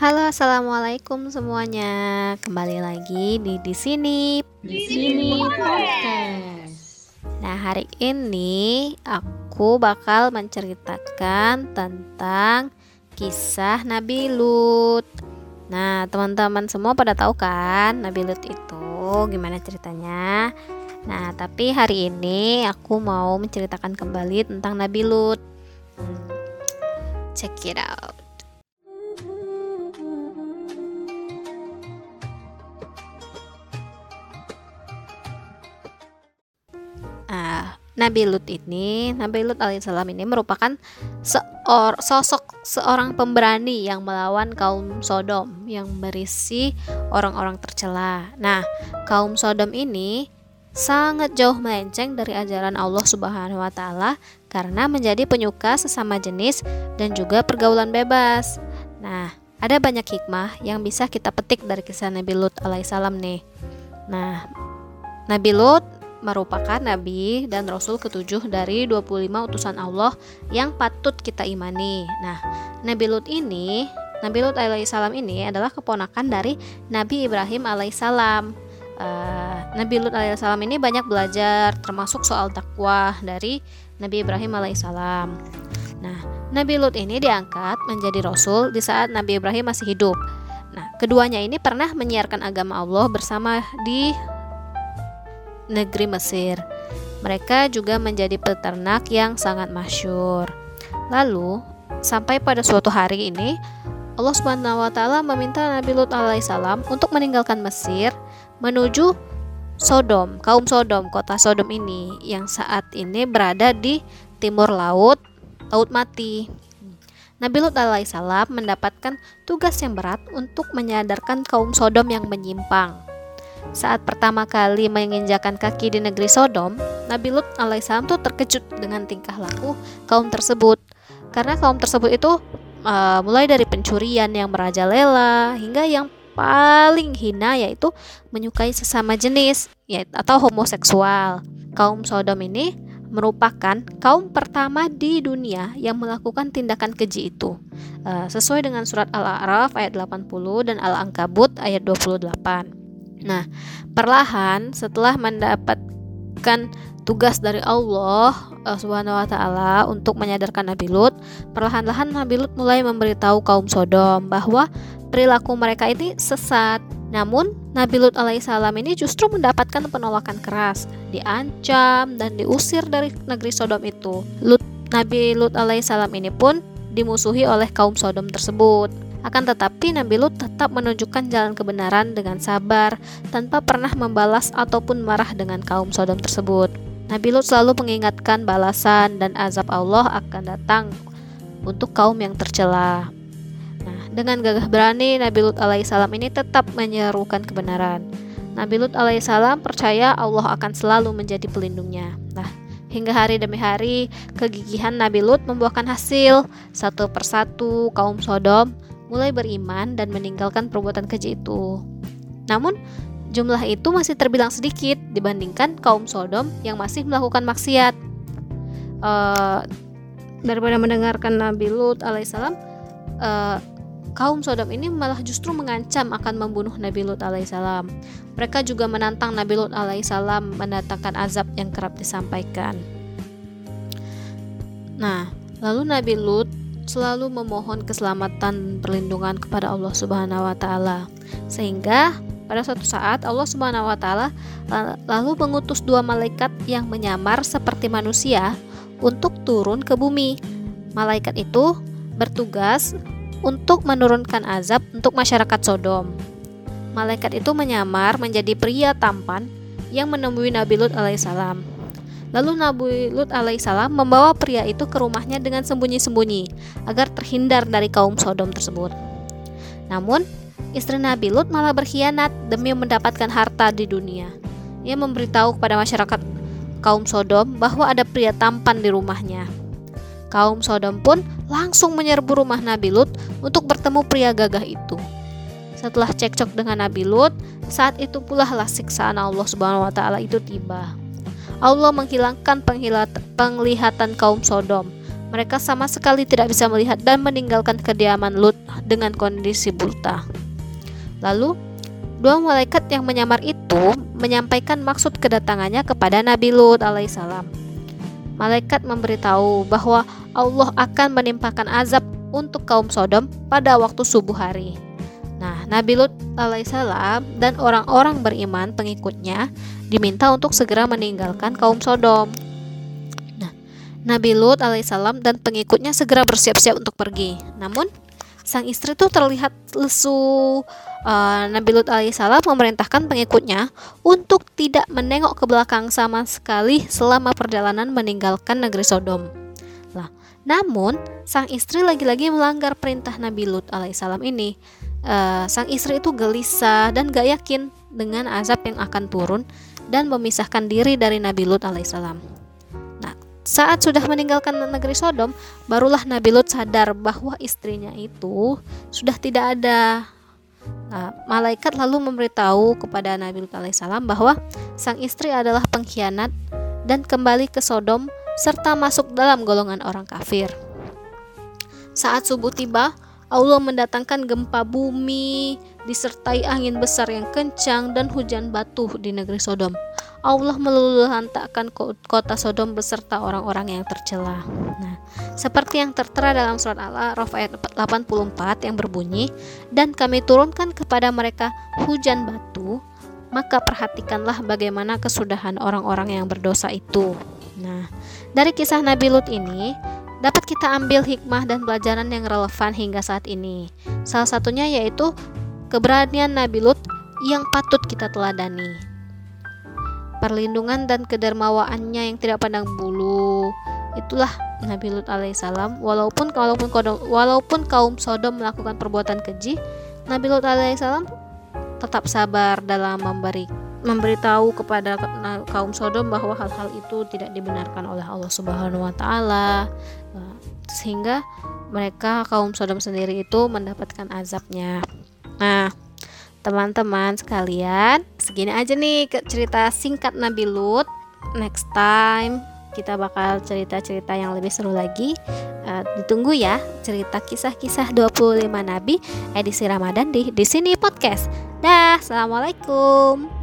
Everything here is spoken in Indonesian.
Halo, assalamualaikum semuanya. Kembali lagi di di sini. Di sini podcast. Nah, hari ini aku bakal menceritakan tentang kisah Nabi Lut. Nah, teman-teman semua pada tahu kan Nabi Lut itu gimana ceritanya? Nah, tapi hari ini aku mau menceritakan kembali tentang Nabi Lut. Hmm, check it out. Nabi Lut ini, Nabi Lut alaihissalam ini merupakan seor, sosok seorang pemberani yang melawan kaum Sodom yang berisi orang-orang tercela. Nah, kaum Sodom ini sangat jauh melenceng dari ajaran Allah Subhanahu wa taala karena menjadi penyuka sesama jenis dan juga pergaulan bebas. Nah, ada banyak hikmah yang bisa kita petik dari kisah Nabi Lut alaihissalam nih. Nah, Nabi Lut merupakan nabi dan rasul ketujuh dari 25 utusan Allah yang patut kita imani. Nah, Nabi Lut ini, Nabi Lut alaihissalam ini adalah keponakan dari Nabi Ibrahim alaihissalam. Uh, Nabi Lut alaihissalam ini banyak belajar termasuk soal dakwah dari Nabi Ibrahim alaihissalam. Nah, Nabi Lut ini diangkat menjadi rasul di saat Nabi Ibrahim masih hidup. Nah, keduanya ini pernah menyiarkan agama Allah bersama di negeri Mesir. Mereka juga menjadi peternak yang sangat masyur. Lalu, sampai pada suatu hari ini, Allah Subhanahu wa taala meminta Nabi Lut alaihissalam untuk meninggalkan Mesir menuju Sodom, kaum Sodom, kota Sodom ini yang saat ini berada di timur laut, laut mati. Nabi Lut alaihissalam mendapatkan tugas yang berat untuk menyadarkan kaum Sodom yang menyimpang. Saat pertama kali menginjakan kaki di negeri Sodom, Nabi Lut alaihissalam tuh terkejut dengan tingkah laku kaum tersebut. Karena kaum tersebut itu uh, mulai dari pencurian yang merajalela hingga yang paling hina yaitu menyukai sesama jenis yaitu atau homoseksual. Kaum Sodom ini merupakan kaum pertama di dunia yang melakukan tindakan keji itu. Uh, sesuai dengan surat Al-A'raf ayat 80 dan Al-Ankabut ayat 28. Nah, perlahan setelah mendapatkan tugas dari Allah uh, Subhanahu wa taala untuk menyadarkan Nabi Lut, perlahan-lahan Nabi Lut mulai memberitahu kaum Sodom bahwa perilaku mereka ini sesat. Namun, Nabi Lut alaihissalam ini justru mendapatkan penolakan keras, diancam dan diusir dari negeri Sodom itu. Lut, Nabi Lut alaihissalam ini pun dimusuhi oleh kaum Sodom tersebut. Akan tetapi Nabi Lut tetap menunjukkan jalan kebenaran dengan sabar tanpa pernah membalas ataupun marah dengan kaum Sodom tersebut. Nabi Lut selalu mengingatkan balasan dan azab Allah akan datang untuk kaum yang tercela. Nah, dengan gagah berani Nabi Lut alaihissalam ini tetap menyerukan kebenaran. Nabi Lut alaihissalam percaya Allah akan selalu menjadi pelindungnya. Nah, hingga hari demi hari kegigihan Nabi Lut membuahkan hasil. Satu persatu kaum Sodom mulai beriman dan meninggalkan perbuatan keji itu. Namun, jumlah itu masih terbilang sedikit dibandingkan kaum Sodom yang masih melakukan maksiat. Uh, daripada mendengarkan Nabi Lut alaihissalam, uh, kaum Sodom ini malah justru mengancam akan membunuh Nabi Lut alaihissalam. Mereka juga menantang Nabi Lut alaihissalam mendatangkan azab yang kerap disampaikan. Nah, lalu Nabi Lut selalu memohon keselamatan perlindungan kepada Allah Subhanahu wa taala. Sehingga pada suatu saat Allah Subhanahu wa taala lalu mengutus dua malaikat yang menyamar seperti manusia untuk turun ke bumi. Malaikat itu bertugas untuk menurunkan azab untuk masyarakat Sodom. Malaikat itu menyamar menjadi pria tampan yang menemui Nabi Lut alaihissalam. Lalu Nabi Lut alaihissalam membawa pria itu ke rumahnya dengan sembunyi-sembunyi agar terhindar dari kaum Sodom tersebut. Namun, istri Nabi Lut malah berkhianat demi mendapatkan harta di dunia. Ia memberitahu kepada masyarakat kaum Sodom bahwa ada pria tampan di rumahnya. Kaum Sodom pun langsung menyerbu rumah Nabi Lut untuk bertemu pria gagah itu. Setelah cekcok dengan Nabi Lut, saat itu pula lah siksaan Allah Subhanahu wa taala itu tiba. Allah menghilangkan penglihatan kaum Sodom, Mereka sama sekali tidak bisa melihat dan meninggalkan kediaman Lut dengan kondisi buta. Lalu, dua malaikat yang menyamar itu menyampaikan maksud kedatangannya kepada Nabi Lut alaihissalam. Malaikat memberitahu bahwa Allah akan menimpakan azab untuk kaum Sodom pada waktu subuh hari. Nah, Nabi Lut alaihissalam dan orang-orang beriman pengikutnya diminta untuk segera meninggalkan kaum Sodom. Nabi Lut alaihissalam dan pengikutnya segera bersiap-siap untuk pergi. Namun sang istri itu terlihat lesu. Uh, Nabi Lut alaihissalam memerintahkan pengikutnya untuk tidak menengok ke belakang sama sekali selama perjalanan meninggalkan negeri Sodom. Lah, namun sang istri lagi-lagi melanggar perintah Nabi Lut alaihissalam ini. Uh, sang istri itu gelisah dan gak yakin dengan azab yang akan turun dan memisahkan diri dari Nabi Lut alaihissalam. Saat sudah meninggalkan negeri Sodom, barulah Nabi Lut sadar bahwa istrinya itu sudah tidak ada. Nah, malaikat lalu memberitahu kepada Nabi Lut alaihissalam bahwa sang istri adalah pengkhianat dan kembali ke Sodom serta masuk dalam golongan orang kafir. Saat subuh tiba, Allah mendatangkan gempa bumi disertai angin besar yang kencang dan hujan batu di negeri Sodom. Allah meluluhlantakkan kota Sodom beserta orang-orang yang tercela. Nah, seperti yang tertera dalam surat Al-A'raf ayat 84 yang berbunyi, "Dan kami turunkan kepada mereka hujan batu, maka perhatikanlah bagaimana kesudahan orang-orang yang berdosa itu." Nah, dari kisah Nabi Lut ini dapat kita ambil hikmah dan pelajaran yang relevan hingga saat ini. Salah satunya yaitu keberanian Nabi Lut yang patut kita teladani perlindungan dan kedermawaannya yang tidak pandang bulu. Itulah Nabi Lut alaihissalam. Walaupun walaupun walaupun kaum Sodom melakukan perbuatan keji, Nabi Lut alaihissalam tetap sabar dalam memberi memberitahu kepada kaum Sodom bahwa hal-hal itu tidak dibenarkan oleh Allah Subhanahu wa taala. Sehingga mereka kaum Sodom sendiri itu mendapatkan azabnya. Nah, teman-teman sekalian segini aja nih cerita singkat Nabi Lut. Next time kita bakal cerita-cerita yang lebih seru lagi. Uh, ditunggu ya cerita kisah-kisah 25 nabi edisi Ramadan di di sini podcast. Dah assalamualaikum